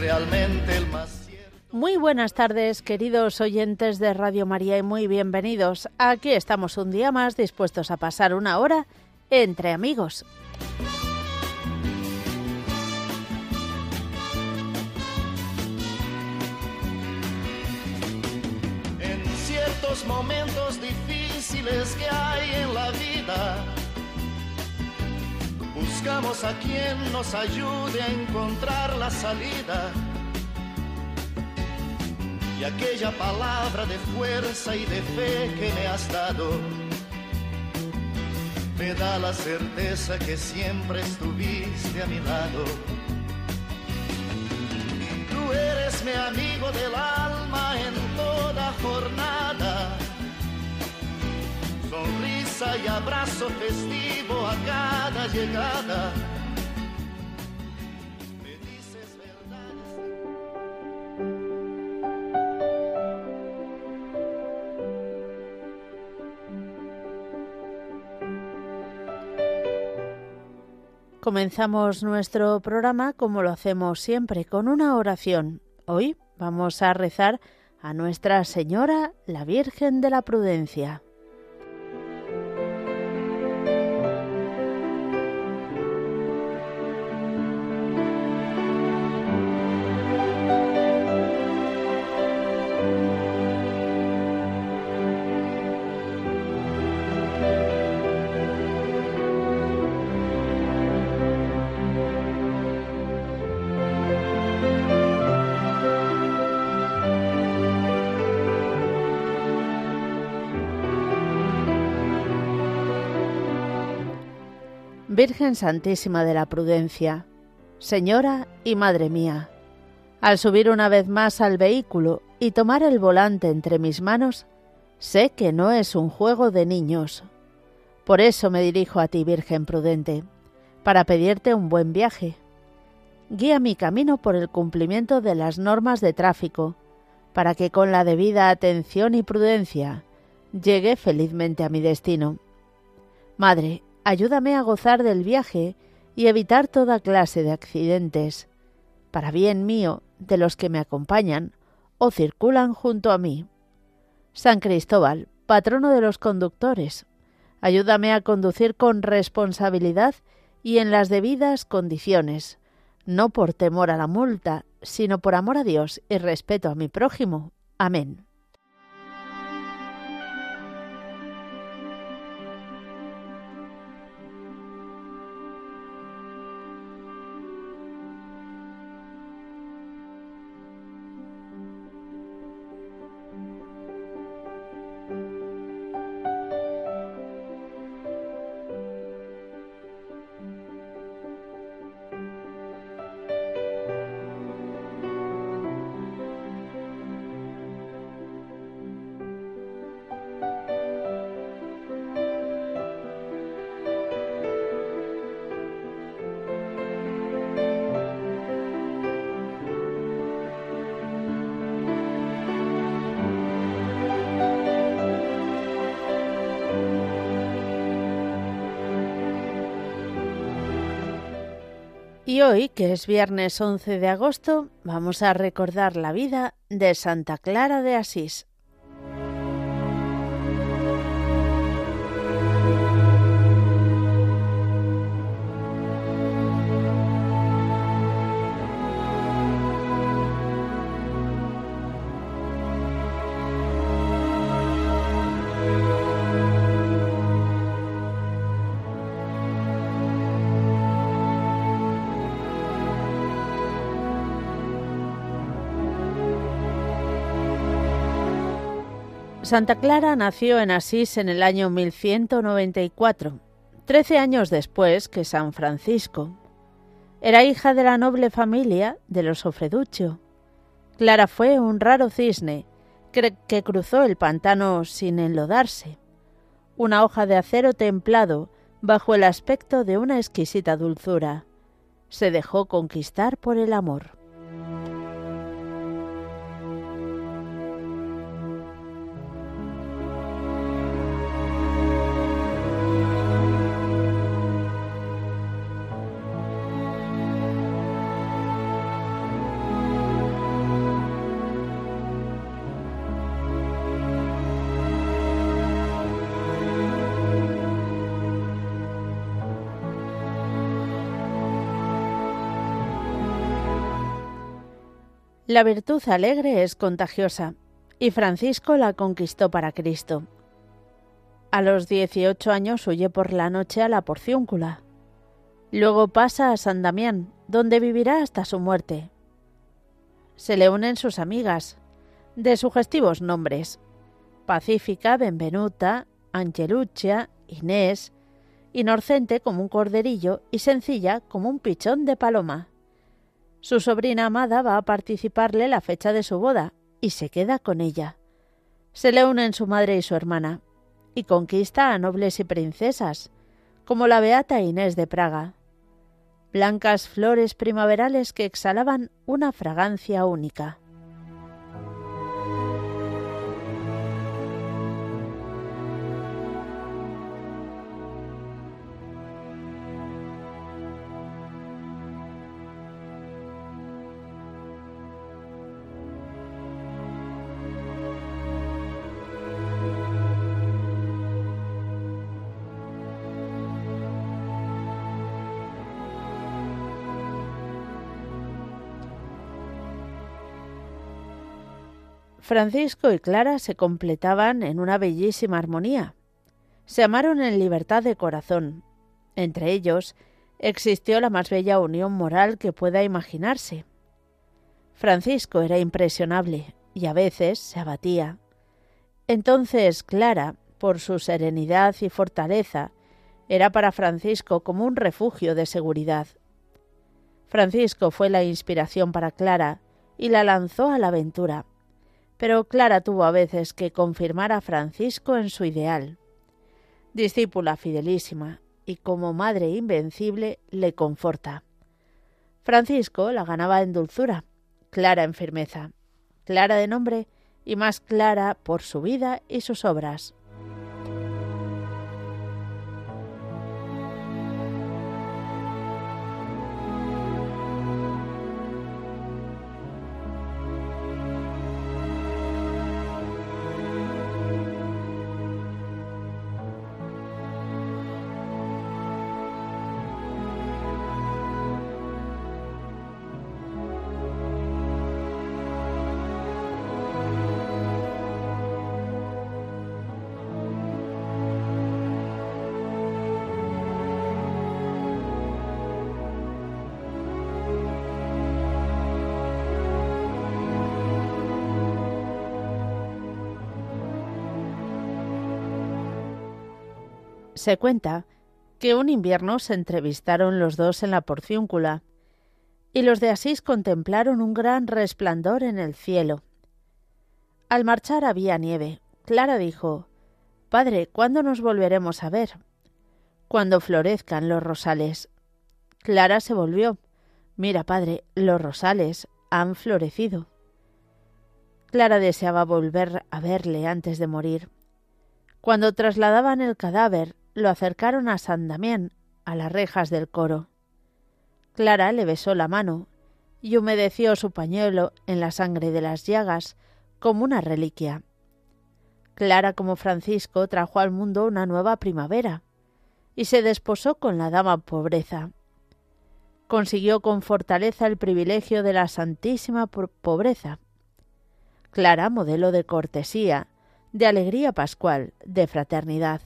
realmente el más cierto. Muy buenas tardes, queridos oyentes de Radio María, y muy bienvenidos. Aquí estamos un día más dispuestos a pasar una hora entre amigos. En ciertos momentos difíciles que hay en la vida, buscamos a quien nos ayude a encontrar la salida. Y aquella palabra de fuerza y de fe que me has dado, me da la certeza que siempre estuviste a mi lado. Tú eres mi amigo del alma en toda jornada. Y abrazo festivo a cada llegada. Comenzamos nuestro programa como lo hacemos siempre, con una oración. Hoy vamos a rezar a Nuestra Señora, la Virgen de la Prudencia. Virgen Santísima de la Prudencia, Señora y Madre mía, al subir una vez más al vehículo y tomar el volante entre mis manos, sé que no es un juego de niños. Por eso me dirijo a ti, Virgen prudente, para pedirte un buen viaje. Guía mi camino por el cumplimiento de las normas de tráfico, para que con la debida atención y prudencia llegue felizmente a mi destino. Madre, ayúdame a gozar del viaje y evitar toda clase de accidentes, para bien mío de los que me acompañan o circulan junto a mí. San Cristóbal, patrono de los conductores, ayúdame a conducir con responsabilidad y en las debidas condiciones, no por temor a la multa, sino por amor a Dios y respeto a mi prójimo. Amén. Y hoy, que es viernes 11 de agosto, vamos a recordar la vida de Santa Clara de Asís. Santa Clara nació en Asís en el año 1194, trece años después que San Francisco. Era hija de la noble familia de los Ofreduccio. Clara fue un raro cisne que, que cruzó el pantano sin enlodarse, una hoja de acero templado bajo el aspecto de una exquisita dulzura. Se dejó conquistar por el amor. La virtud alegre es contagiosa, y Francisco la conquistó para Cristo. A los 18 años huye por la noche a la Porciúncula. Luego pasa a San Damián, donde vivirá hasta su muerte. Se le unen sus amigas, de sugestivos nombres: Pacífica, Benvenuta, Angeluccia, Inés, inocente como un corderillo y sencilla como un pichón de paloma. Su sobrina amada va a participarle la fecha de su boda y se queda con ella. Se le unen su madre y su hermana, y conquista a nobles y princesas, como la beata Inés de Praga. Blancas flores primaverales que exhalaban una fragancia única. Francisco y Clara se completaban en una bellísima armonía. Se amaron en libertad de corazón. Entre ellos existió la más bella unión moral que pueda imaginarse. Francisco era impresionable y a veces se abatía. Entonces Clara, por su serenidad y fortaleza, era para Francisco como un refugio de seguridad. Francisco fue la inspiración para Clara y la lanzó a la aventura pero Clara tuvo a veces que confirmar a Francisco en su ideal. Discípula fidelísima y como madre invencible le conforta. Francisco la ganaba en dulzura, Clara en firmeza, Clara de nombre y más clara por su vida y sus obras. Se cuenta que un invierno se entrevistaron los dos en la porciúncula, y los de Asís contemplaron un gran resplandor en el cielo. Al marchar había nieve. Clara dijo Padre, ¿cuándo nos volveremos a ver? Cuando florezcan los rosales. Clara se volvió. Mira, padre, los rosales han florecido. Clara deseaba volver a verle antes de morir. Cuando trasladaban el cadáver, lo acercaron a San Damián, a las rejas del coro. Clara le besó la mano y humedeció su pañuelo en la sangre de las llagas como una reliquia. Clara como Francisco trajo al mundo una nueva primavera y se desposó con la dama pobreza. Consiguió con fortaleza el privilegio de la santísima pobreza. Clara modelo de cortesía, de alegría pascual, de fraternidad.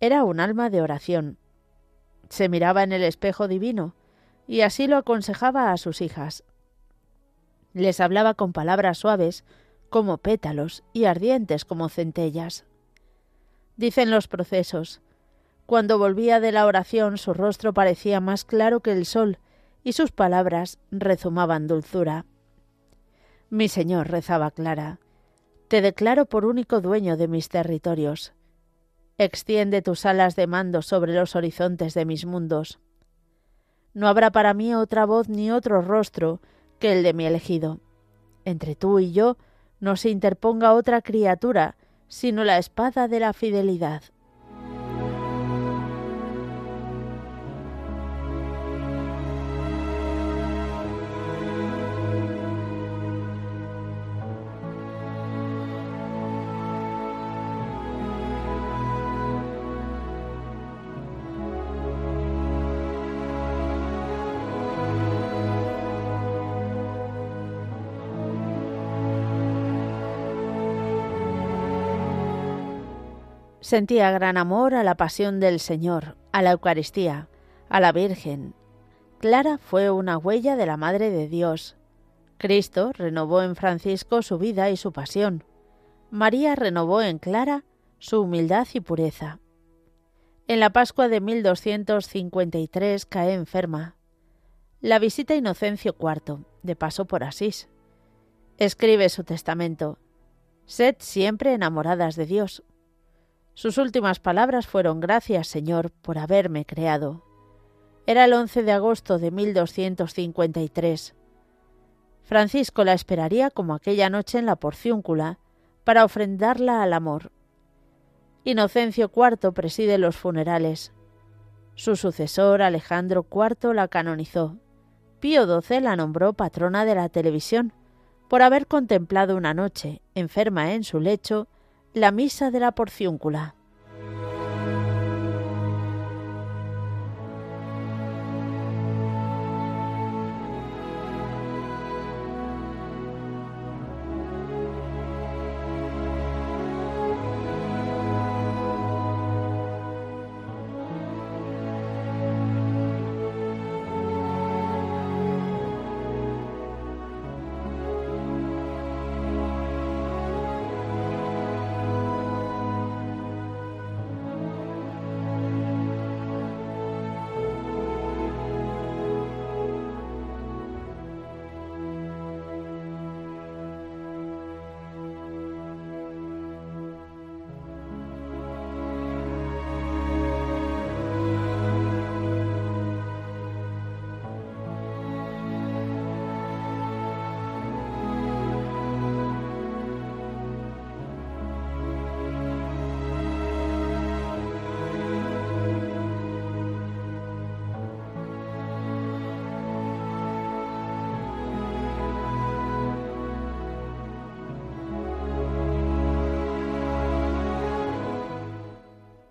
Era un alma de oración. Se miraba en el espejo divino y así lo aconsejaba a sus hijas. Les hablaba con palabras suaves como pétalos y ardientes como centellas. Dicen los procesos. Cuando volvía de la oración su rostro parecía más claro que el sol y sus palabras rezumaban dulzura. Mi Señor, rezaba Clara, te declaro por único dueño de mis territorios. Extiende tus alas de mando sobre los horizontes de mis mundos. No habrá para mí otra voz ni otro rostro que el de mi elegido. Entre tú y yo no se interponga otra criatura, sino la espada de la fidelidad. Sentía gran amor a la pasión del Señor, a la Eucaristía, a la Virgen. Clara fue una huella de la Madre de Dios. Cristo renovó en Francisco su vida y su pasión. María renovó en Clara su humildad y pureza. En la Pascua de 1253 cae enferma. La visita Inocencio IV, de paso por Asís. Escribe su testamento. Sed siempre enamoradas de Dios. Sus últimas palabras fueron Gracias, Señor, por haberme creado. Era el 11 de agosto de 1253. Francisco la esperaría como aquella noche en la porciúncula para ofrendarla al amor. Inocencio IV preside los funerales. Su sucesor, Alejandro IV, la canonizó. Pío XII la nombró patrona de la televisión por haber contemplado una noche, enferma en su lecho, la misa de la porciúncula.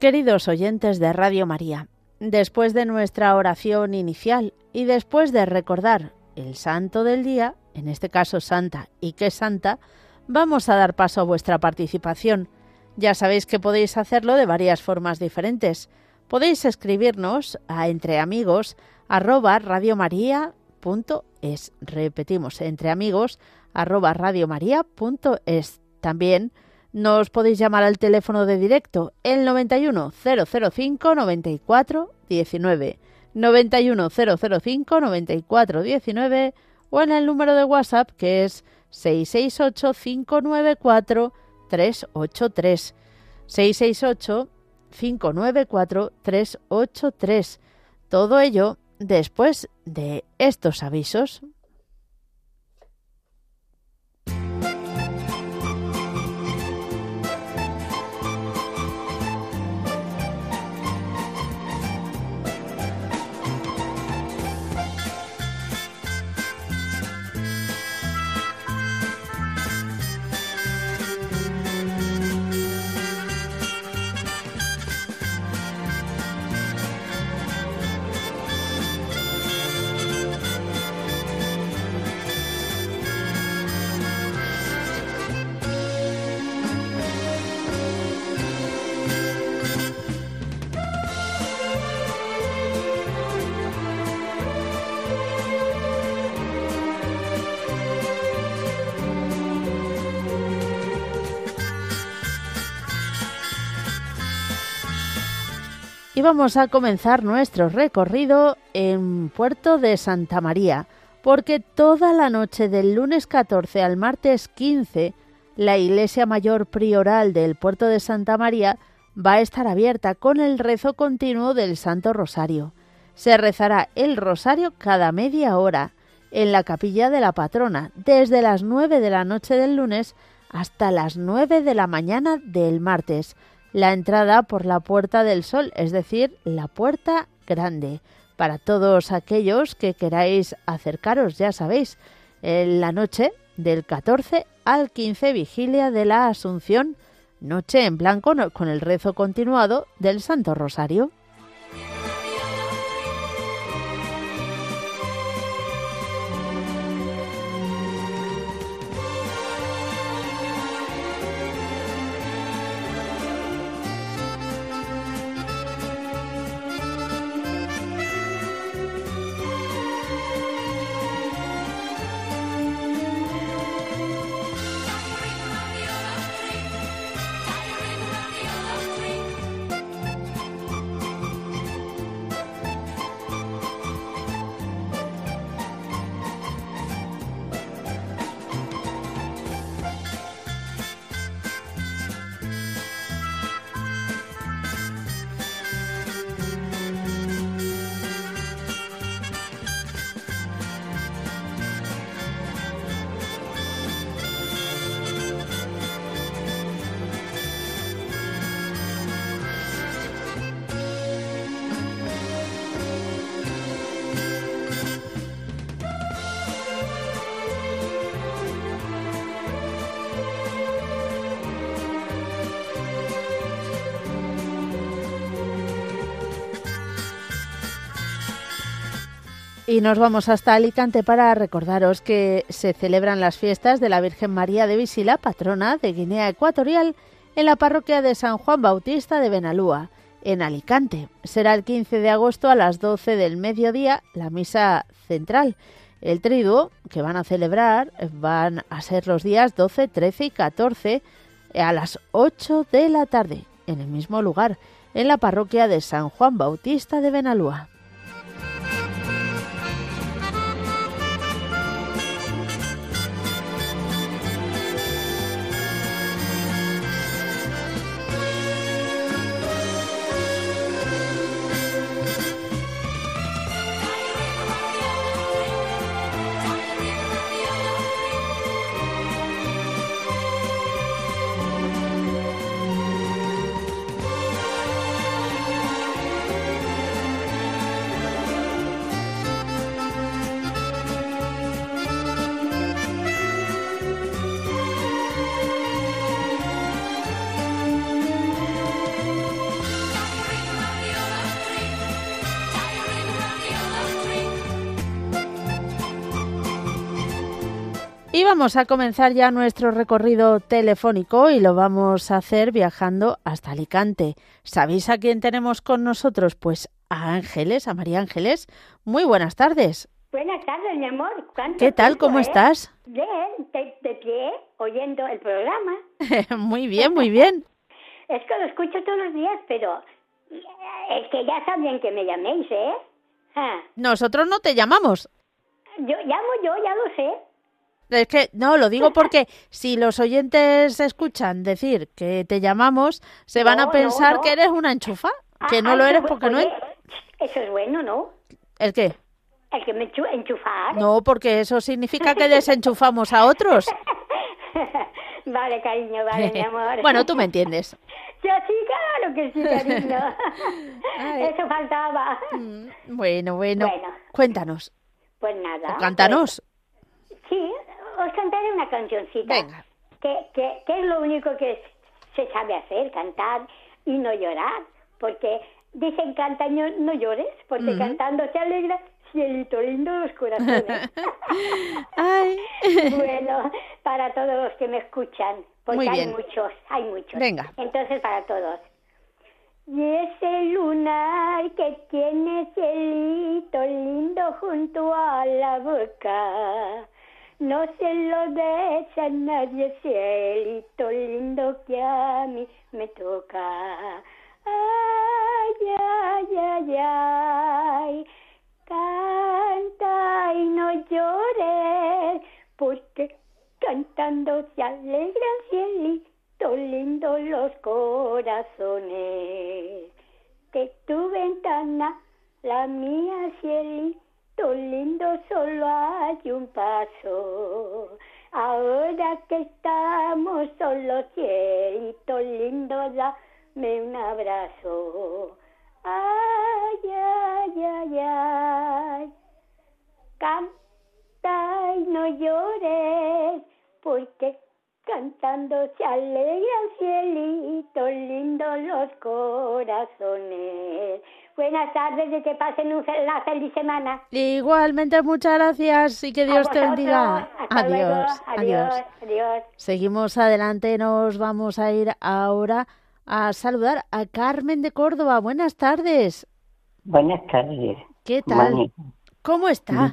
Queridos oyentes de Radio María, después de nuestra oración inicial y después de recordar el santo del día, en este caso santa y qué santa, vamos a dar paso a vuestra participación. Ya sabéis que podéis hacerlo de varias formas diferentes. Podéis escribirnos a entreamigos arroba. Repetimos, entreamigos arroba. También nos podéis llamar al teléfono de directo. El 91 005 94 19 91 005 94 19 o en el número de WhatsApp que es 668 594 383 668 594 383 todo ello después de estos avisos. Y vamos a comenzar nuestro recorrido en Puerto de Santa María, porque toda la noche del lunes 14 al martes 15, la Iglesia Mayor Prioral del Puerto de Santa María va a estar abierta con el rezo continuo del Santo Rosario. Se rezará el Rosario cada media hora en la capilla de la patrona, desde las 9 de la noche del lunes hasta las 9 de la mañana del martes la entrada por la Puerta del Sol, es decir, la Puerta Grande. Para todos aquellos que queráis acercaros, ya sabéis, en la noche del 14 al 15, vigilia de la Asunción, noche en blanco con el rezo continuado del Santo Rosario. Y nos vamos hasta Alicante para recordaros que se celebran las fiestas de la Virgen María de Visila, patrona de Guinea Ecuatorial, en la parroquia de San Juan Bautista de Benalúa, en Alicante. Será el 15 de agosto a las 12 del mediodía la misa central. El triduo que van a celebrar van a ser los días 12, 13 y 14 a las 8 de la tarde, en el mismo lugar, en la parroquia de San Juan Bautista de Benalúa. Y vamos a comenzar ya nuestro recorrido telefónico y lo vamos a hacer viajando hasta Alicante. ¿Sabéis a quién tenemos con nosotros? Pues a Ángeles, a María Ángeles. Muy buenas tardes. Buenas tardes, mi amor. ¿Qué tal? ¿Cómo eh? estás? Bien, de, pie, oyendo el programa. muy bien, muy bien. es que lo escucho todos los días, pero es que ya saben que me llaméis, ¿eh? Ah. Nosotros no te llamamos. Yo llamo yo, ya lo sé. Es que no, lo digo porque si los oyentes escuchan decir que te llamamos, se van a pensar que eres una enchufa, que no lo eres porque no es. Eso es bueno, ¿no? ¿El qué? El que me enchufar. No, porque eso significa que desenchufamos a otros. vale, cariño, vale, mi amor. bueno, tú me entiendes. Yo sí, claro que sí, cariño. Eso faltaba. Mm, bueno, bueno, bueno. Cuéntanos. Pues nada. cántanos. Sí, os cantaré una cancioncita. Venga. Que, que, que es lo único que se sabe hacer, cantar y no llorar. Porque dicen canta, no, no llores, porque cantando se alegra cielito lindo los corazones. Ay. bueno, para todos los que me escuchan, porque hay muchos, hay muchos. Venga. Entonces, para todos. Y ese lunar que tiene cielito lindo junto a la boca no se lo des a nadie, cielito lindo que a mí me toca. Ay, ay, ay, ay, canta y no llores, porque cantando se alegran, cielito lindo los corazones. Que tu ventana, la mía, cielito lindo solo hay un paso. Ahora que estamos solos, cielito lindo, dame un abrazo. Ay, ay, ay, ay. Canta y no llores, porque cantando se alegran, cielito lindo, los corazones. Buenas tardes y que pasen una feliz semana. Igualmente, muchas gracias y que Dios te bendiga. Adiós, adiós, adiós. Seguimos adelante, nos vamos a ir ahora a saludar a Carmen de Córdoba. Buenas tardes. Buenas tardes. ¿Qué tal? ¿Cómo está?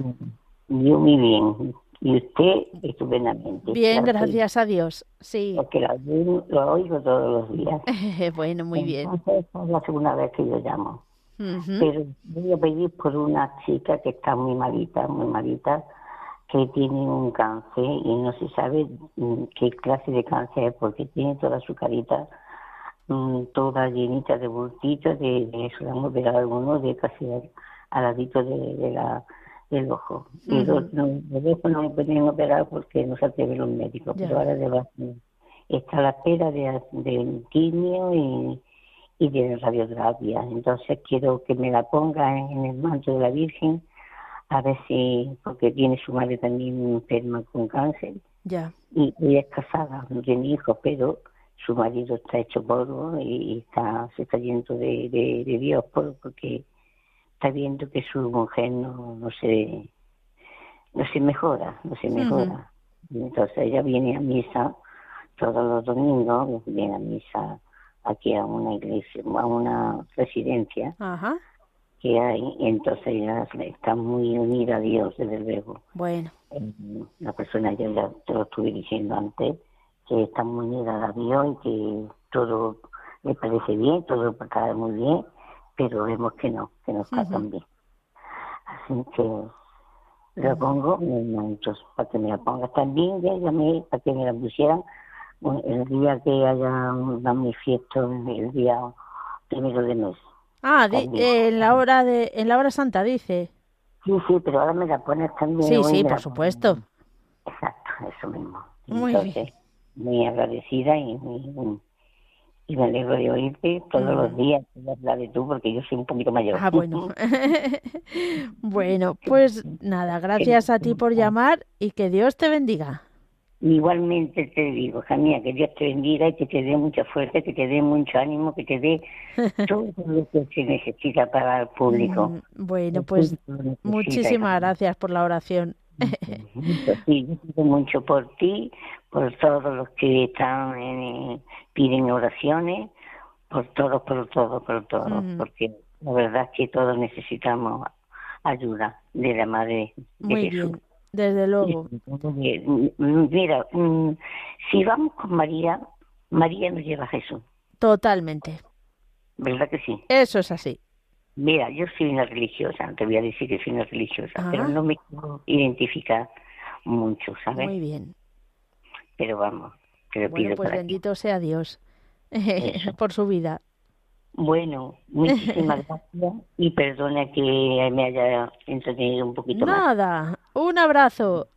Yo muy bien. Y usted estupendamente. Bien, gracias a Dios. Sí. Porque lo, oigo todos los días. bueno, muy bien. es la segunda vez que yo llamo. Pero voy a pedir por una chica que está muy malita, muy malita, que tiene un cáncer y no se sabe mm, qué clase de cáncer es porque tiene toda su carita mm, toda llenita de bultitos, de, de eso le han operado algunos de casi al, ladito de, la del ojo. Y los, no, no me pueden operar porque no se atreven los médicos, pero ahora de, está a la espera de, de quimio y y de radioterapia. Entonces quiero que me la ponga en el manto de la Virgen, a ver si, porque tiene su madre también enferma con cáncer. Ya. Y ella es casada, no tiene hijos, pero su marido está hecho polvo y está, se está yendo de, de, Dios porque está viendo que su mujer no, no se no se mejora, no se mejora. Entonces ella viene a misa todos los domingos, viene a misa aquí a una iglesia, a una residencia que hay, entonces ella está muy unida a Dios, desde luego. Bueno. La persona, yo ya te lo estuve diciendo antes, que está muy unida a Dios y que todo le parece bien, todo está muy bien, pero vemos que no, que no está tan bien. Así que lo pongo entonces, para que me la pongas también, ya llamé para que me la pusieran el día que haya un manifiesto, el día primero de mes. Ah, en la hora de, en la hora santa dice. Sí, sí, pero ahora me la pones también. Sí, sí, por supuesto. Exacto, eso mismo. Muy Entonces, bien. muy agradecida y muy, y me alegro de oírte todos los días, hablar de tú, porque yo soy un poquito mayor. Ah, bueno. bueno, pues nada, gracias a ti por llamar y que Dios te bendiga. Igualmente te digo, Jamía, que Dios te bendiga y que te dé mucha fuerza, que te dé mucho ánimo, que te dé todo lo que se necesita para el público. Mm, bueno, pues muchísimas gracias por la oración. Sí, mucho por ti, por todos los que están en, piden oraciones, por todos, por todos, por todos, porque la verdad es que todos necesitamos ayuda de la Madre de Muy Jesús. bien, desde luego. Mira, mm, si vamos con María, María nos lleva a Jesús, Totalmente. ¿verdad que sí? Eso es así. Mira, yo soy una religiosa, te voy a decir que soy una religiosa, pero no me quiero identificar mucho, ¿sabes? Muy bien. Pero vamos, te lo Bueno, pido pues para ti. bendito sea Dios por su vida. Bueno, muchísimas gracias y perdona que me haya entretenido un poquito más. Nada, un abrazo.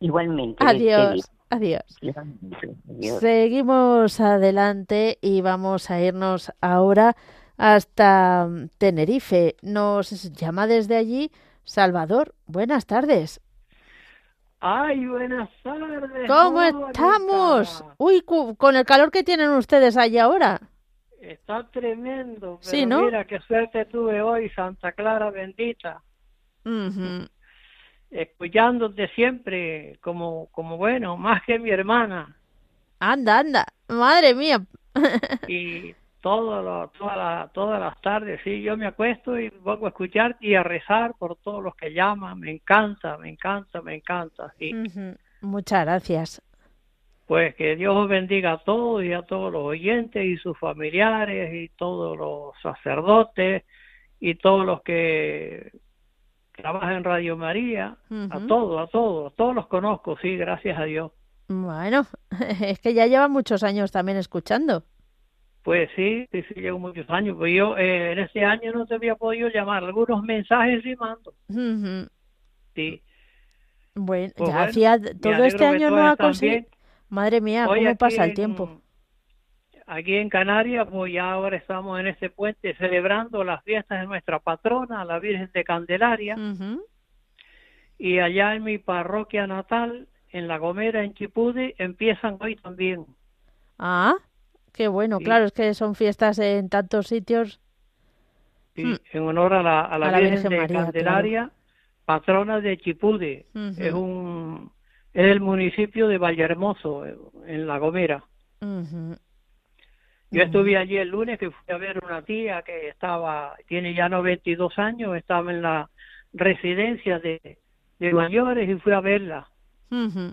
Igualmente. Adiós, adiós. Igualmente, adiós. Seguimos adelante y vamos a irnos ahora hasta Tenerife. Nos llama desde allí Salvador. Buenas tardes. Ay, buenas tardes. ¿Cómo estamos? Uy, cu- con el calor que tienen ustedes allí ahora. Está tremendo. Pero Sí, ¿no? Mira qué suerte tuve hoy, Santa Clara bendita, Ujú. escuchándote siempre como, como bueno, más que mi hermana. Anda, anda. Madre mía. Y todo lo- toda la- todas las tardes, sí, yo me acuesto y pongo a escuchar y a rezar por todos los que llaman. Me encanta, me encanta, me encanta. Sí. Muchas gracias. Pues que Dios os bendiga a todos y a todos los oyentes y sus familiares y todos los sacerdotes y todos los que trabajan en Radio María, a todos, a todos, todos los conozco, sí, gracias a Dios. Bueno, es que ya llevan muchos años también escuchando. Pues sí, sí, sí, llevo muchos años, pues yo eh, en este año no te había podido llamar, algunos mensajes sí mando, sí. Bueno, Pues ya bueno, hacía todo este año no ha conseguido. Madre mía, Hoy cómo pasa el tiempo. Aquí en Canarias, pues ya ahora estamos en este puente celebrando las fiestas de nuestra patrona, la Virgen de Candelaria. Y allá en mi parroquia natal, en La Gomera, en Chipude, empiezan hoy también. Ah, qué bueno, Sí. claro, es que son fiestas en tantos sitios. sí, Mm. En honor a la, a la A la Virgen, Virgen de María, Candelaria, patrona de Chipude. Es un es el municipio de Vallehermoso, eh, en La Gomera. Yo estuve allí el lunes que fui a ver una tía que estaba, tiene ya 92 años, estaba en la residencia de, de mayores y fui a verla. Ujú.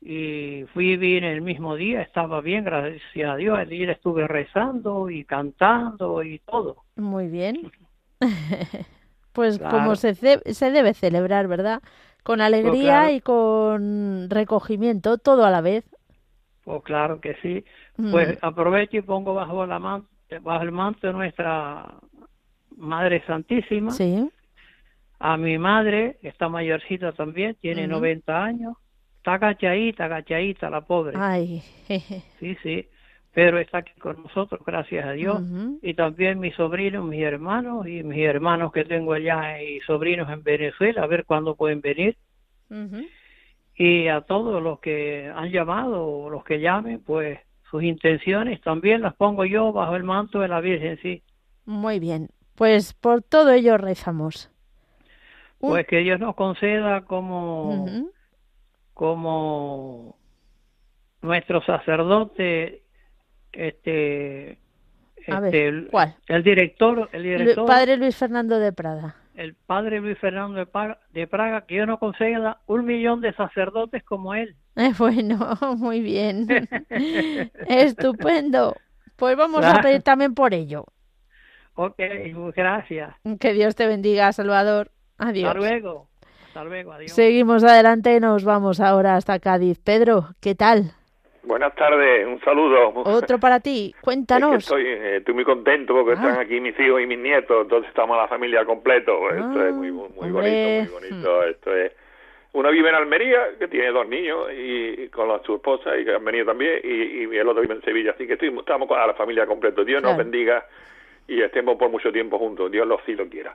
y fui bien el mismo día, estaba bien, gracias a Dios. El día estuve rezando y cantando y todo. Muy bien. pues Claro. como se, ce- se debe celebrar, ¿verdad? Con alegría claro. y con recogimiento, todo a la vez. Pues claro que sí. Mm. Pues aprovecho y pongo bajo la man- bajo el manto de nuestra Madre Santísima Sí. a mi madre, que está mayorcita también, tiene Ujú. 90 años. Está agachadita, agachadita la pobre. Ay. Sí, sí. Pero está aquí con nosotros, gracias a Dios. Y también mis sobrinos, mis hermanos y mis hermanos que tengo allá y sobrinos en Venezuela, a ver cuándo pueden venir. Y a todos los que han llamado o los que llamen, pues sus intenciones también las pongo yo bajo el manto de la Virgen, sí. Muy bien. Pues por todo ello rezamos. Pues que Dios nos conceda como, como nuestro sacerdote, este, este ¿cuál? El director, el director. padre Luis Fernando de Prada. El padre Luis Fernando de Praga, que Dios nos conceda un millón de sacerdotes como él. bueno, muy bien. Estupendo. Pues vamos a pedir también por ello. Ok, gracias. Que Dios te bendiga, Salvador. Adiós. Hasta luego. Hasta luego, adiós. Seguimos adelante y nos vamos ahora hasta Cádiz. Pedro, ¿qué tal? Buenas tardes, un saludo. Otro para ti, cuéntanos. estoy, eh, estoy muy contento porque están ah. aquí mis hijos y mis nietos, entonces estamos la familia completo. Esto es muy, muy, bonito, muy bonito. Esto es uno vive en Almería, que tiene dos niños, y con su esposa, y que han venido también, y, el otro vive en Sevilla. Así que estamos con la familia completa. Dios nos bendiga y estemos por mucho tiempo juntos. Dios lo sí lo quiera.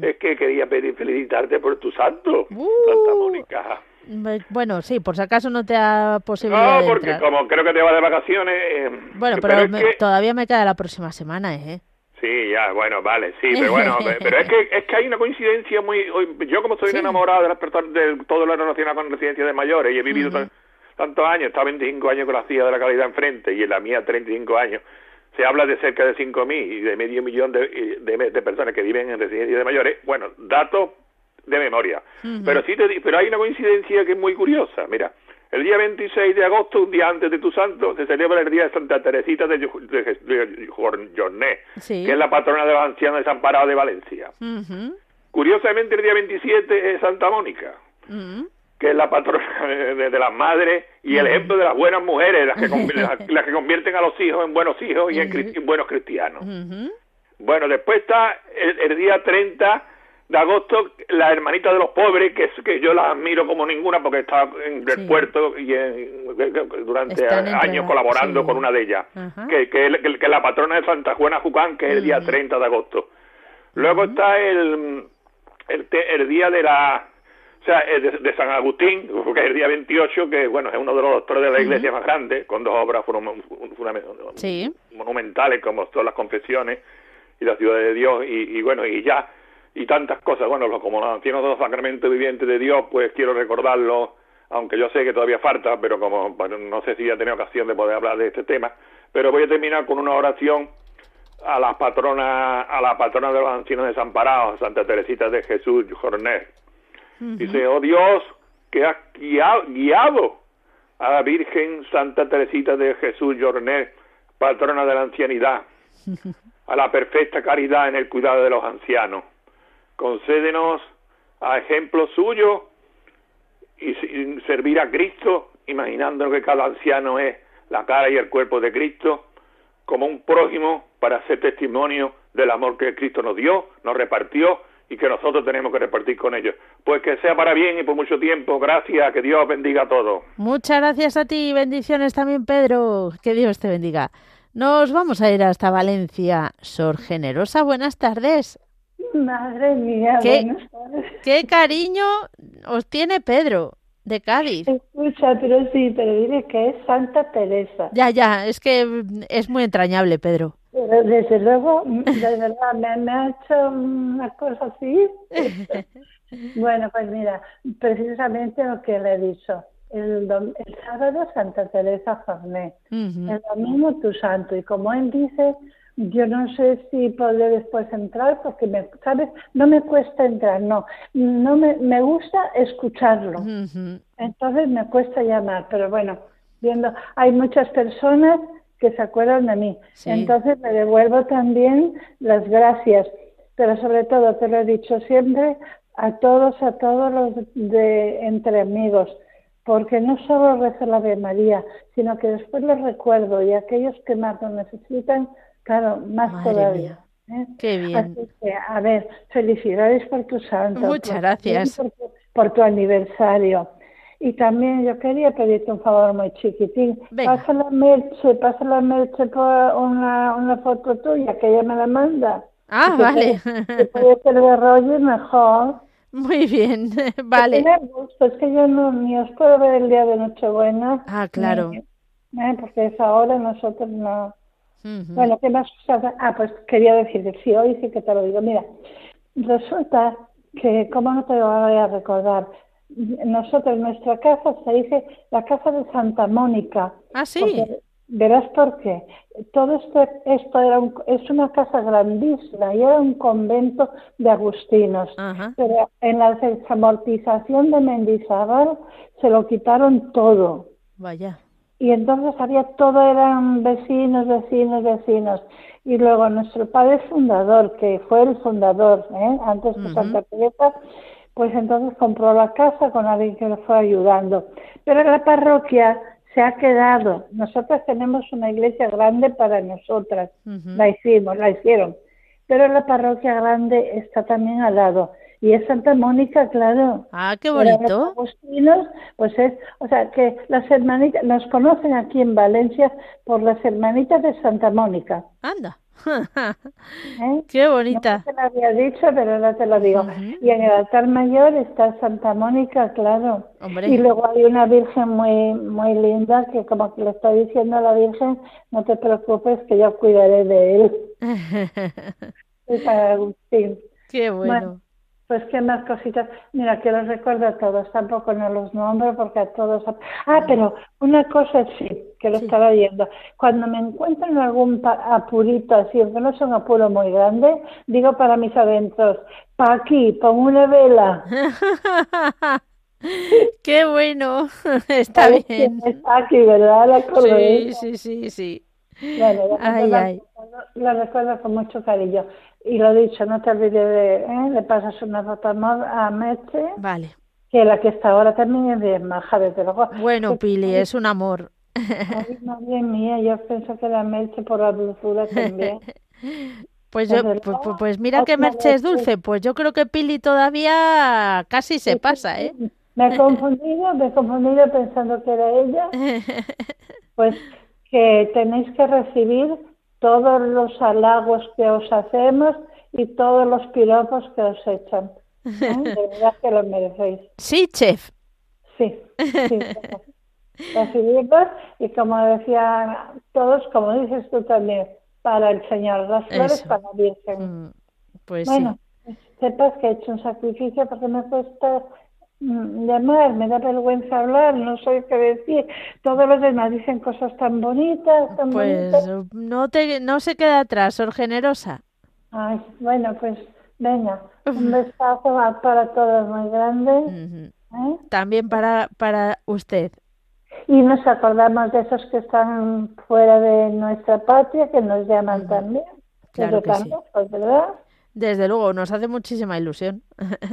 Es que quería pedir felicitarte por tu santo, uh. Santa Mónica. Bueno, sí, por si acaso no te da posibilidad. No, porque como creo que te va de vacaciones. Eh, bueno, pero, todavía me queda la próxima semana, ¿eh? Sí, ya, bueno, vale, sí, pero bueno, pero es que es que hay una coincidencia muy... Yo como soy enamorado de las personas, de todo lo relacionado con residencias de mayores y he vivido tantos años, está 25 años con la CIA de la calidad enfrente y en la mía 35 años, se habla de cerca de 5.000 y de medio millón de, de, personas que viven en residencias de mayores, bueno, datos de memoria, pero sí te, pero hay una coincidencia que es muy curiosa, mira, el día 26 de agosto, un día antes de tu santo, se celebra el día de Santa Teresita de, Jorné, que es la patrona de los ancianos desamparados de Valencia. Curiosamente, el día 27 es Santa Mónica, que es la patrona de, las madres y el ejemplo de las buenas mujeres, las que, las, que convierten a los hijos en buenos hijos y en, buenos cristianos. Bueno, después está el, el día 30 de agosto, la hermanita de los pobres, que, que yo la admiro como ninguna porque está en el puerto y durante años colaborando con una de ellas, que, que, la patrona de Santa Juana Jucán, que es el día 30 de agosto. Luego está el, el, día de la... O sea, de, San Agustín, que es el día 28, que bueno, es uno de los doctores de la iglesia más grandes, con dos obras monumentales como todas las confesiones y la ciudad de Dios, y, y bueno, y ya y tantas cosas. Bueno, como los ancianos de los sacramentos vivientes de Dios, pues quiero recordarlo, aunque yo sé que todavía falta, pero como no sé si ya he tenido ocasión de poder hablar de este tema, pero voy a terminar con una oración a la patrona, a la patrona de los ancianos desamparados, Santa Teresita de Jesús Jornet. Dice, oh Dios, que has guiado a la Virgen Santa Teresita de Jesús Jornet, patrona de la ancianidad, a la perfecta caridad en el cuidado de los ancianos concédenos a ejemplo suyo y servir a Cristo, imaginando que cada anciano es la cara y el cuerpo de Cristo, como un prójimo para hacer testimonio del amor que Cristo nos dio, nos repartió y que nosotros tenemos que repartir con ellos. Pues que sea para bien y por mucho tiempo. Gracias, que Dios bendiga a todos. Muchas gracias a ti, bendiciones también Pedro, que Dios te bendiga. Nos vamos a ir hasta Valencia. Sor Generosa, buenas tardes. Madre mía, ¿Qué, qué cariño os tiene Pedro de Cádiz. Escucha, pero sí, pero dile que es Santa Teresa. Ya, ya, es que es muy entrañable, Pedro. Pero desde luego, de verdad, me, ha hecho una cosa así. bueno, pues mira, precisamente lo que le he dicho. El, el sábado Santa Teresa Jorné, el domingo tu santo, y como él dice, yo no sé si podré después entrar porque, me, ¿sabes? No me cuesta entrar, no. no me, me gusta escucharlo. Entonces me cuesta llamar, pero bueno, viendo, hay muchas personas que se acuerdan de mí. Entonces me devuelvo también las gracias, pero sobre todo, te lo he dicho siempre, a todos, a todos los de entre amigos, porque no solo rezo la de María, sino que después los recuerdo y aquellos que más lo necesitan, Claro, más todavía. ¿eh? Qué bien. a ver, felicidades por tu santo. Muchas gracias. Por tu, aniversario. Y también yo quería pedirte un favor muy chiquitín. Pasa la Merche, pasa la Merche por una, una foto tuya, que ella me la manda. Ah, vale. Si puede ser de rollo, mejor. Muy bien, vale. es que yo no ni os puedo ver el día de Nochebuena. Ah, claro. eh, porque es ahora nosotros no Bueno, ¿qué más Ah, pues quería decir sí, hoy sí que te lo digo. Mira, resulta que, ¿cómo no te lo voy a recordar? Nosotros, nuestra casa se dice la casa de Santa Mónica. Ah, sí. verás por qué. Todo esto, esto era es una casa grandísima y era un convento de agustinos. Pero en la desamortización de Mendizábal se lo quitaron todo. Vaya. Y entonces había todo, eran vecinos, vecinos, vecinos. Y luego nuestro padre fundador, que fue el fundador, ¿eh? antes de Santa Teresa, pues entonces compró la casa con alguien que lo fue ayudando. Pero la parroquia se ha quedado. Nosotras tenemos una iglesia grande para nosotras, la hicimos, la hicieron. Pero la parroquia grande está también al lado. Y es Santa Mónica, claro. Ah, qué bonito. agustinos, pues es, o sea, que las hermanitas, nos conocen aquí en Valencia por las hermanitas de Santa Mónica. Anda. ¿Eh? Qué bonita. No te lo había dicho, pero ahora te lo digo. Y en el altar mayor está Santa Mónica, claro. Y luego hay una Virgen muy muy linda que como que le está diciendo a la Virgen, no te preocupes que yo cuidaré de él. para Agustín. Qué bueno. Pues qué más cositas. Mira, que los recuerdo a todos, tampoco no los nombro porque a todos. Ah, pero una cosa sí, que lo estaba viendo. Cuando me encuentro en algún apurito así, aunque no es un apuro muy grande, digo para mis adentros, pa' aquí, pon una vela. qué bueno, está bien. Está aquí, ¿verdad? La sí, sí, sí, sí. Bueno, ay, ay. Lo recuerdo con mucho cariño. Y lo dicho, no te olvides de, ¿eh? le pasas una nota a Meche. Vale. Que la que está ahora también es bien maja, desde luego. Bueno, Pili, es un amor. Ay, madre mía, yo pienso que la Meche por la dulzura también. Pues, yo, pues, pues, pues, mira que Merche es dulce, pues yo creo que Pili todavía casi se pasa, ¿eh? Me he confundido, me he confundido pensando que era ella. Pues que tenéis que recibir todos los halagos que os hacemos y todos los piropos que os echan. ¿eh? De verdad que lo merecéis. Sí, chef. Sí, sí. Recibirlos y como decían todos, como dices tú también, para el Señor, las flores para la Virgen. Mm, pues bueno, sepas que he hecho un sacrificio porque me cuesta Mm, llamar, me da vergüenza hablar, no sé qué decir. Todos los demás dicen cosas tan bonitas, tan pues no te no se queda atrás, Sor Generosa. Ay, bueno, pues venga, un besazo para todos muy grande. ¿eh? También para para usted. Y nos acordamos de esos que están fuera de nuestra patria, que nos llaman también. Claro que sí. ¿verdad? Desde luego, nos hace muchísima ilusión.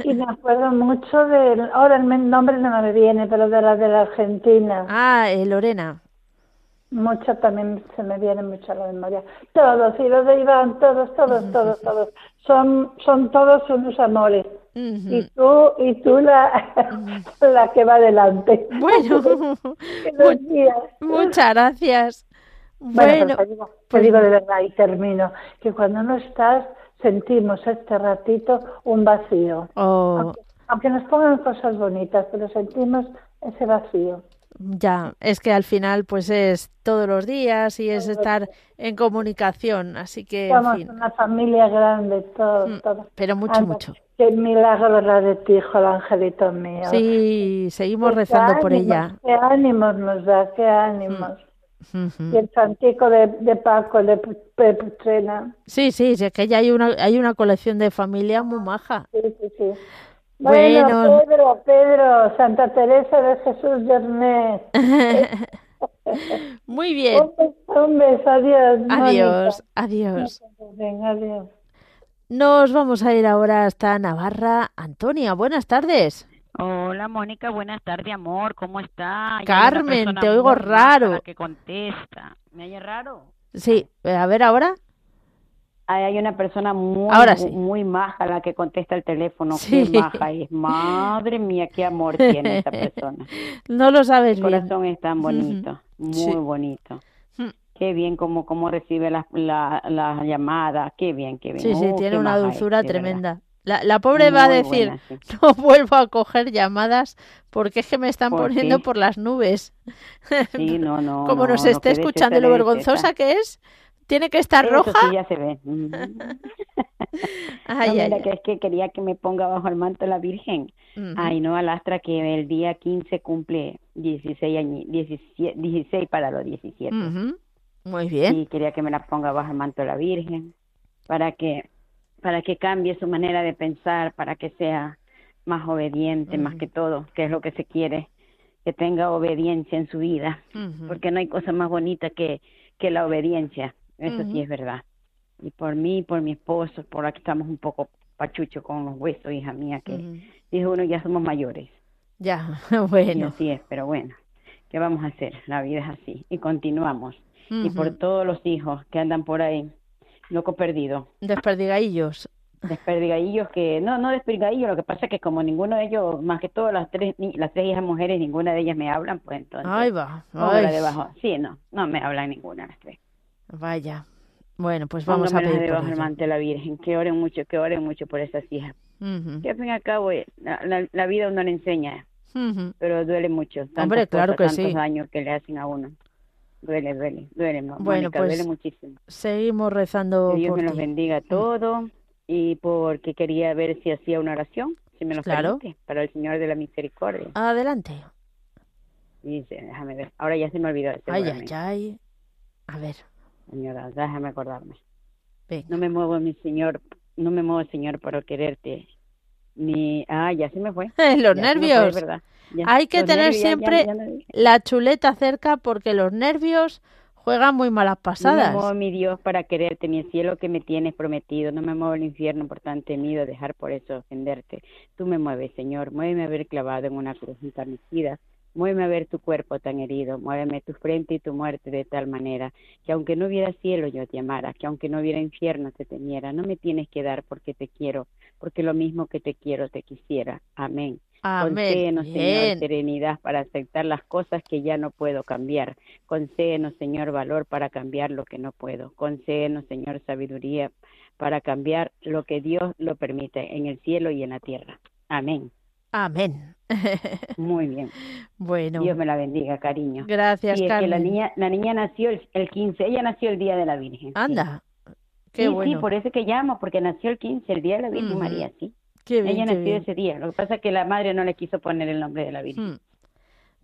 Y me acuerdo mucho de, ahora el nombre no me viene, pero de la de la Argentina. Ah, eh, Lorena. Mucho también se me viene mucho a la memoria. Todos, y los de Iván, todos, todos, todos, todos. Son, son todos unos amores. Y tú, y tú la, la que va adelante. Bueno, muchas gracias. Bueno, pues te, digo, pues digo de verdad y termino, que cuando no estás sentimos este ratito un vacío. Oh. Aunque, nos pongan cosas bonitas, pero sentimos ese vacío. Ya, es que al final pues es todos los días y es estar en comunicación, así que Somos en fin. una familia grande, todo, mm, todo. Pero mucho, mucho. Qué milagro la de ti, hijo, el angelito mío. Sí, seguimos rezando por ella. Qué ánimos nos da, qué ánimos. Y el Santico de, de Paco, de, Putrena. Sí, sí, es que ya hay una, hay una colección de familia muy maja. Sí, sí, sí. Bueno, Pedro, Pedro, Santa Teresa de Jesús Yernet. muy bien. Un beso, adiós. Adiós, adiós. adiós. Nos vamos a ir ahora hasta Navarra. Antonia, buenas tardes. Hola Mónica, buenas tardes, amor, ¿cómo está? Carmen, te oigo raro. Que contesta. ¿Me oye raro? Sí, a ver ahora. hay una persona muy, ahora sí. muy maja la que contesta el teléfono. Qué maja es. Madre mía, qué amor tiene esta persona. No lo sabes el corazón es tan bonito, muy bonito. Mm. Qué bien como, como recibe las la, la llamadas, qué bien, qué bien. Sí, sí, uh, tiene una dulzura tremenda. La, la pobre va a decir, no vuelvo a coger llamadas porque es que me están poniendo por las nubes. Sí, no, no. Como no, nos esté escuchando lo vergonzosa que es, ¿Tiene que estar Eso roja? Sí, ya se ve. ay, no, mira, ay, que es que quería que me ponga bajo el manto la Virgen. Ujú. Ay, no, Alastra, que el día 15 cumple 16 años, 17, 16 para los 17. Ujú. Muy bien. Sí, quería que me la ponga bajo el manto de la Virgen, para que, para que cambie su manera de pensar, para que sea más obediente, más que todo, que es lo que se quiere, que tenga obediencia en su vida, porque no hay cosa más bonita que, que la obediencia, eso sí es verdad. Y por mí, por mi esposo, por aquí estamos un poco pachucho con los huesos, hija mía, que dijo uno, ya somos mayores. Ya, Y bueno. así es, pero bueno, ¿qué vamos a hacer? La vida es así. Y continuamos. Y por todos los hijos que andan por ahí, loco perdido, Desperdigadillos. desperdigadillos que, no, no desperdigadillos, lo que pasa es que como ninguno de ellos, más que todas las tres, las tres hijas mujeres, ninguna de ellas me hablan, pues entonces, Ahí va. ay, debajo. Sí, no, no me hablan ninguna las tres. Vaya. Bueno, pues vamos a Póngamelas pedir por debajo ello. manto de la Virgen, que oren mucho, que oren mucho por esas hijas. Que al fin y al cabo, eh, la, la, la vida uno le enseña, pero duele mucho. Hombre, claro cosas, que tantos sí. daños que le hacen a uno. Duele, duele, duele, Mo- Bueno, Mónica, pues, duele muchísimo. Seguimos rezando Que Dios por me los bendiga a todos y porque quería ver si hacía una oración, si me lo Claro. permite, para el Señor de la Misericordia. Adelante. Dice, déjame ver. Ahora ya se me olvidó. Ay, ay, ay. A ver, Señora, déjame acordarme. venga. No me muevo, mi Señor, no me muevo, Señor, por quererte. Ni, ah, ya se me fue. Los Ya me fue, nervios. ¿verdad? Ya. Hay que tener nervios, ya- ya- siempre ya no- la chuleta cerca porque los nervios juegan muy malas No me pasadas. muevo, mi Dios, para quererte, el cielo que me tienes prometido. No me muevo el infierno por tan temido, dejar por eso ofenderte. Tú me mueves, Señor. Muéveme a ver clavado en una cruz encarnecida. Muéveme a ver tu cuerpo tan herido. Muéveme tu frente y tu muerte de tal manera que aunque no hubiera cielo yo te amara, que aunque no hubiera infierno te temiera. No me tienes que dar porque te quiero, porque lo mismo que te quiero te quisiera. Amén. Amén. Concédenos, Señor, serenidad para aceptar las cosas que ya no puedo cambiar. Concédenos, Señor, valor para cambiar lo que no puedo. Concédenos, Señor, sabiduría para cambiar lo que Dios lo permite en el cielo y en la tierra. Amén. Amén. Muy bien. bueno, Dios me la bendiga, cariño. gracias, Sí, es que la niña, la niña nació el, el 15, ella nació el día de la Virgen. sí. Anda, qué sí, bueno. sí, por eso que llamo, porque nació el 15, el día de la Virgen. María, sí. Qué bien, ella qué nació bien. ese día. Lo que pasa es que la madre no le quiso poner el nombre de la Virgen. Mm.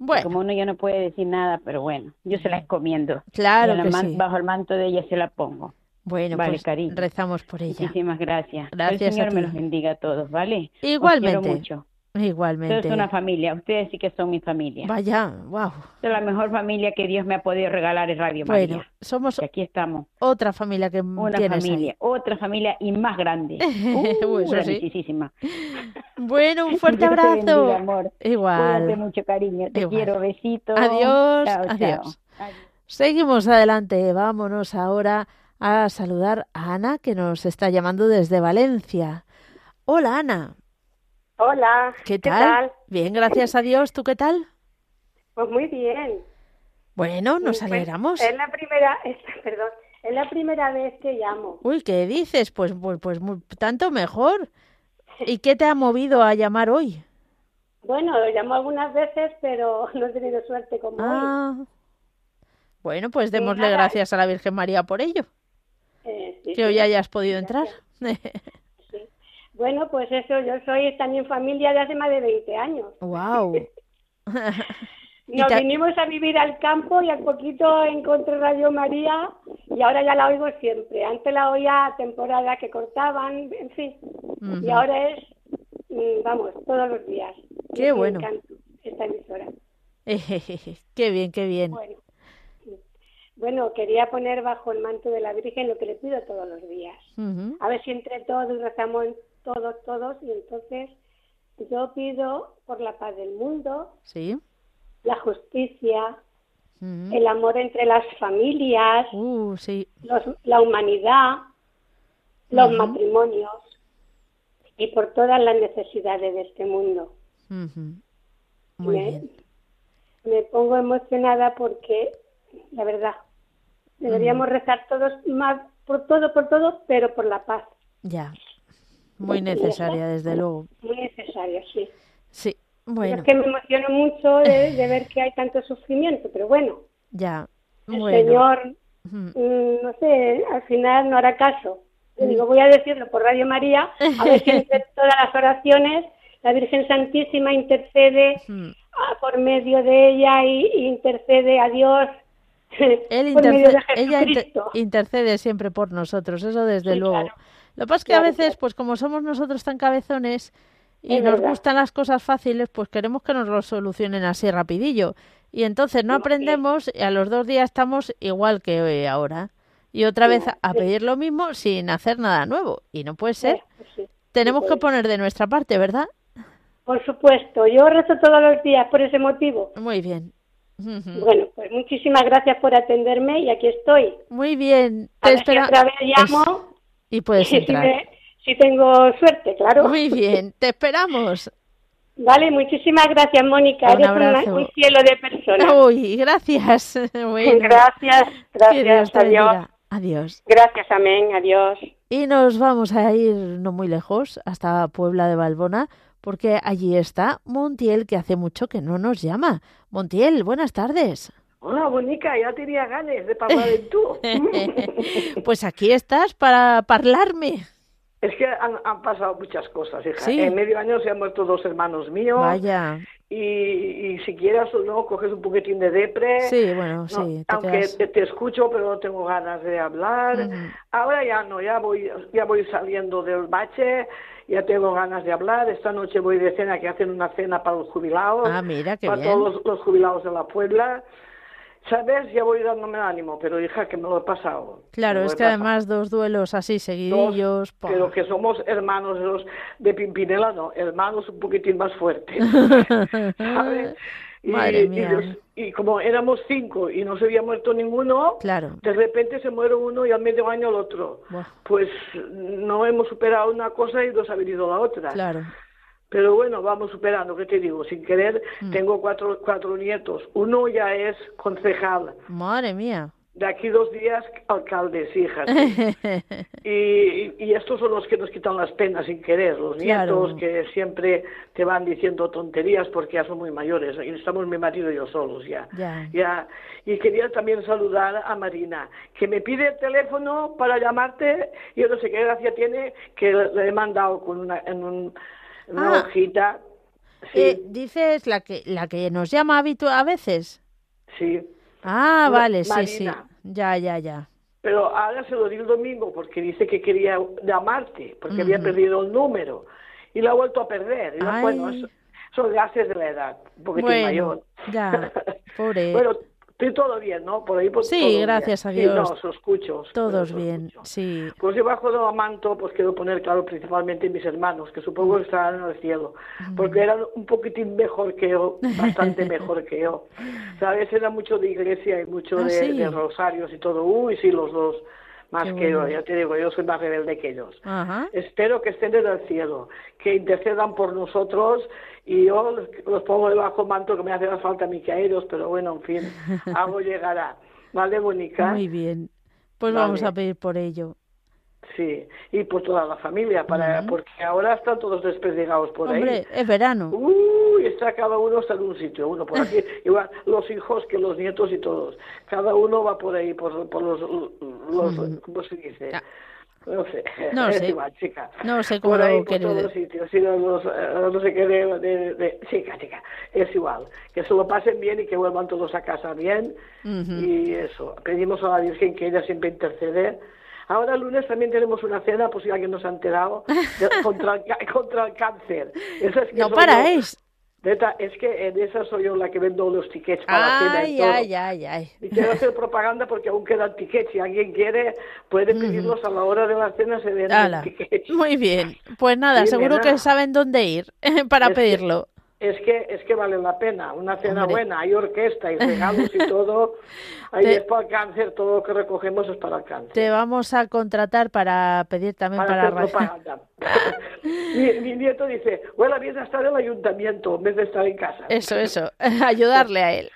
Bueno, Como uno ya no puede decir nada, pero bueno, yo se la encomiendo. claro la que sí. Bajo el manto de ella se la pongo. Bueno, Vale, pues cariño. rezamos por ella. Muchísimas gracias. Gracias el Señor a me los bendiga a todos, ¿vale? Os Igualmente. quiero mucho. Igualmente. Ustedes son una familia. Ustedes sí que son mi familia. Vaya, wow. Es la mejor familia que Dios me ha podido regalar es Radio Bueno, María. somos Y aquí estamos. otra familia que Una tienes ahí. familia, otra familia y más grande. Uh, Eso sí. Bueno, un fuerte abrazo. bendiga, amor. Cuídate Igual. mucho, cariño. Te Igual. quiero. Besitos. Adiós, Chao. Adiós. Seguimos adelante. Vámonos ahora a saludar a Ana, que nos está llamando desde Valencia. Hola, Ana. Hola. ¿Qué tal? Bien, gracias a Dios. ¿Tú qué tal? Pues muy bien. Bueno, nos Pues, alegramos. Es la primera, es- perdón, es la primera vez que llamo. Uy, ¿qué dices? Pues, pues, pues muy- tanto mejor. ¿Y qué te ha movido a llamar hoy? Bueno, lo llamo algunas veces, pero no he tenido suerte como hoy. Ah. Bueno, pues démosle gracias a la Virgen María por ello, Eh, sí, que hoy hayas podido entrar. Bueno, pues eso, yo soy también familia de hace más de 20 años. wow. Nos vinimos a vivir al campo y al poquito encontré Radio María y ahora ya la oigo siempre. Antes la oía a temporada que cortaban, en fin. Y ahora es, mm, vamos, todos los días. Qué bueno. esta emisora. qué bien, qué bien. Bueno, bueno, quería poner bajo el manto de la Virgen lo que le pido todos los días. A ver si entre todos rezamos todos, todos, y entonces yo pido por la paz del mundo, Sí. la justicia, Ujú. el amor entre las familias, Uh, sí. los- la humanidad, los matrimonios y por todas las necesidades de este mundo. Muy me, bien. me pongo emocionada porque, la verdad, deberíamos rezar todos más por todo, por todo, pero por la paz. Ya. Muy necesaria, desde luego. Muy necesario, sí. Sí. Bueno, Es que me emociono mucho de, de ver que hay tanto sufrimiento, pero bueno, ya. el Bueno. Señor mm, no sé, al final no hará caso. Le digo, voy a decirlo por Radio María, a ver si entre todas las oraciones la Virgen Santísima intercede a- por medio de ella y, y intercede a Dios Él por medio de interce- ella inter- intercede siempre por nosotros, eso desde Sí, luego. claro. Lo que pasa es que a veces, pues como somos nosotros tan cabezones y Es nos verdad. gustan las cosas fáciles, pues queremos que nos lo solucionen así rapidillo. Y entonces no aprendemos y a los dos días estamos igual que eh, ahora. Y otra vez a- pedir lo mismo sin hacer nada nuevo. Y no puede ser. Sí, Tenemos que poner de nuestra parte, ¿verdad? Por supuesto, yo rezo todos los días por ese motivo. Muy bien. Bueno, pues muchísimas gracias por atenderme y aquí estoy. Muy bien. A Te ver si espera- otra vez llamo Y puedes si, entrar. me- si tengo suerte, claro. Muy bien. Te esperamos. Vale, muchísimas gracias, Mónica. Un Eres una- abrazo. un cielo de persona. Uy, gracias. Bueno, Gracias, gracias, adiós. Adiós. Gracias, amén, adiós. Y nos vamos a ir no muy lejos, hasta Puebla de Balbona, porque allí está Montiel, que hace mucho que no nos llama. Montiel, buenas tardes. Hola, bonica, ya tenía ganas de hablar en tú. Pues aquí estás para parlarme. es que han, han pasado muchas cosas, hija. Sí. En medio año se han muerto dos hermanos míos. Vaya. Y, y si quieras o no, coges un poquitín de depre. Sí, bueno, No, sí. Te aunque quedas... te, te escucho, pero no tengo ganas de hablar. Ahora ya no, ya voy, ya voy saliendo del bache, ya tengo ganas de hablar. Esta noche voy de cena, que hacen una cena para los jubilados. Ah, mira, qué para bien. todos los, los jubilados de la Puebla. ¿Sabes? Ya voy dándome ánimo, pero hija, que me lo he pasado. Claro, es que pasado. además dos duelos así Dos, seguidillos. pa. pero que somos hermanos de los de Pimpinela, no, hermanos un poquitín más fuertes. ¿sabes? Y, Madre y mía. los- y como éramos cinco y no se había muerto ninguno, Claro. de repente se muere uno y al medio año el otro. Buah, Pues no hemos superado una cosa y nos ha venido la otra. claro. Pero bueno, vamos superando, ¿qué te digo? Sin querer, Mm. tengo cuatro, cuatro nietos. Uno ya es concejal. Madre mía. De aquí dos días, alcalde, fíjate. Y, y estos son los que nos quitan las penas sin querer, los Claro. nietos que siempre te van diciendo tonterías porque ya son muy mayores y estamos mi marido y yo solos ya. Ya. Ya. Y quería también saludar a Marina, que me pide el teléfono para llamarte y yo no sé qué gracia tiene que le he mandado con una, en, un, una Ah. hojita. Sí, Eh, dices la que la que nos llama habitu a veces. sí. Ah, vale, sí, sí. Ya, ya, ya. Pero ahora se lo di el domingo porque dice que quería llamarte, porque había perdido el número. Y lo ha vuelto a perder. Y bueno, es- son gases de la edad, un poquitín Bueno, mayor. ya, pobre. bueno, estoy todo bien, ¿no? Por ahí por Sí, bien. gracias a Sí, Dios. no, os escucho. os- Todos os bien, escucho. sí. Pues debajo del manto, pues quiero poner claro principalmente mis hermanos, que supongo que estarán en el cielo, porque eran un poquitín mejor que yo, bastante mejor que yo. ¿Sabes? Era mucho de iglesia y mucho Ah, de, sí. de rosarios y todo. Uy, sí, los dos, más Qué que yo, bueno. ya te digo, yo soy más rebelde que ellos. Ajá. Espero que estén en el cielo, que intercedan por nosotros y yo los, los pongo debajo manto que me hace falta a mí que a ellos, pero bueno, en fin, algo llegará. ¿Vale, Mónica? Muy bien. Pues Vale. vamos a pedir por ello. Sí, y por toda la familia, para, porque ahora están todos desperdigados por Hombre, ahí. es verano. Uy, está cada uno está en un sitio, uno por aquí, igual los hijos que los nietos y todos. Cada uno va por ahí, por, por los, los ¿cómo se dice? No sé, No sé. igual, chica. No sé cómo por ahí, lo por todos los sitios, los, eh, no sé qué de, de- de- chica, chica, es igual. Que se lo pasen bien y que vuelvan todos a casa bien. Y eso, pedimos a la Virgen que ella siempre intercede. Ahora el lunes también tenemos una cena, por si alguien nos ha enterado, de- contra, el, contra el cáncer. Esa es que No paráis. yo- Neta, es que en esa soy yo la que vendo los tickets para la cena y todo. ay, ay, ay. Y quiero hacer propaganda porque aún quedan tickets. Si alguien quiere, puede pedirlos a la hora de la cena, se venden tickets. Muy bien. Pues nada, Sí, seguro nena. que saben dónde ir para Es que- pedirlo. Es que, es que vale la pena. Una cena Hombre. buena, hay orquesta y regalos y todo. Ahí Te- es para el cáncer, todo lo que recogemos es para el cáncer. Te vamos a contratar para pedir también para para, propaganda. mi, mi nieto dice, bueno, a estar en el ayuntamiento en vez de estar en casa. Eso, eso, ayudarle a él.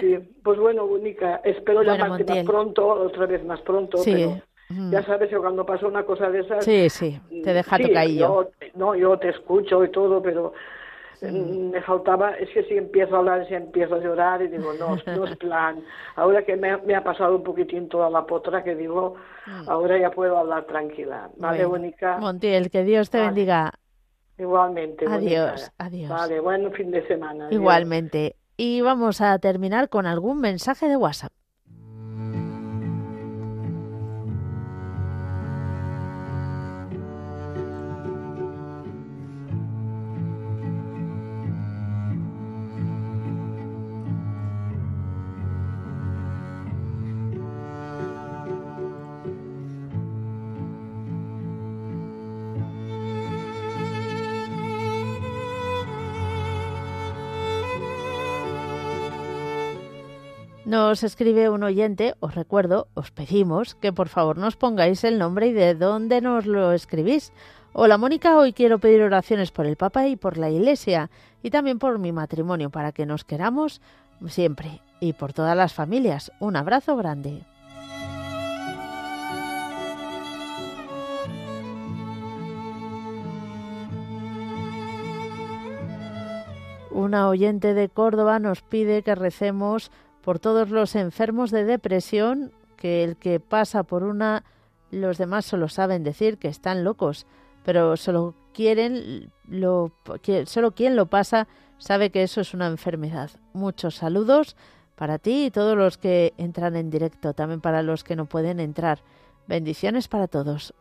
Sí, pues bueno, Única, espero Bueno, llamarte Montiel. más pronto, otra vez más pronto, Sí. pero Mm. ya sabes que cuando pasa una cosa de esas... Sí, sí, te deja sí, tocadillo. yo, no, yo te escucho y todo, pero Mm, me faltaba, es que si empiezo a hablar, si empiezo a llorar y digo, no, no es plan. Ahora que me, me, ha pasado un poquitín toda la potra, que digo, mm. ahora ya puedo hablar tranquila. Vale, Mónica. Montiel, que Dios te bendiga. Igualmente. Adiós, adiós. Vale, buen fin de semana. Igualmente. Y vamos a terminar con algún mensaje de WhatsApp. Escribe un oyente, os recuerdo, os pedimos que por favor nos pongáis el nombre y de dónde nos lo escribís. Hola Mónica, hoy quiero pedir oraciones por el Papa y por la Iglesia y también por mi matrimonio para que nos queramos siempre y por todas las familias. Un abrazo grande. Una oyente de Córdoba nos pide que recemos por todos los enfermos de depresión, que el que pasa por una, los demás solo saben decir que están locos, pero solo quieren, lo, solo quien lo pasa sabe que eso es una enfermedad. Muchos saludos para ti y todos los que entran en directo, también para los que no pueden entrar. Bendiciones para todos.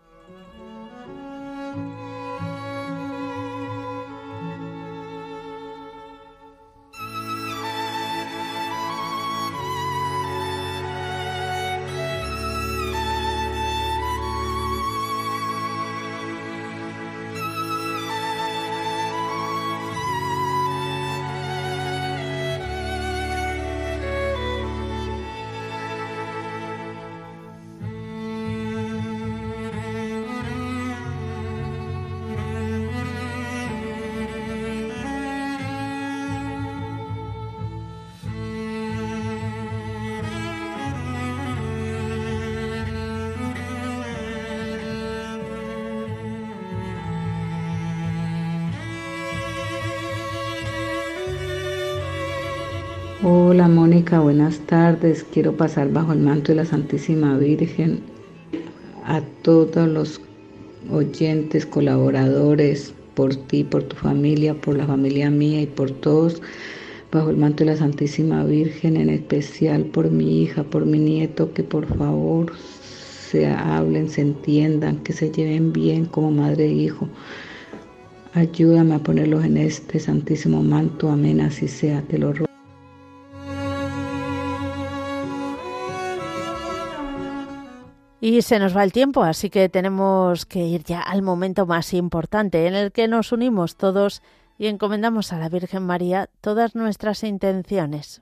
Hola Mónica, buenas tardes. Quiero pasar bajo el manto de la Santísima Virgen a todos los oyentes, colaboradores, por ti, por tu familia, por la familia mía y por todos, bajo el manto de la Santísima Virgen, en especial por mi hija, por mi nieto, que por favor se hablen, se entiendan, que se lleven bien como madre e hijo. Ayúdame a ponerlos en este santísimo manto, amén, así sea, te lo ruego. Y se nos va el tiempo, así que tenemos que ir ya al momento más importante en el que nos unimos todos y encomendamos a la Virgen María todas nuestras intenciones.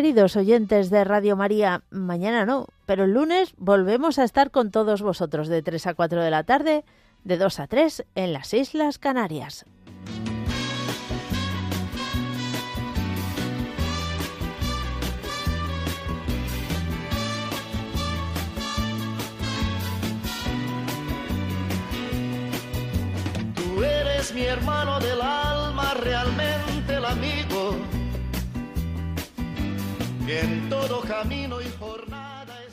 Queridos oyentes de Radio María, mañana no, pero el lunes volvemos a estar con todos vosotros de 3 a 4 de la tarde, de 2 a 3 en las Islas Canarias. Tú eres mi hermano del alma, en todo camino y jornada.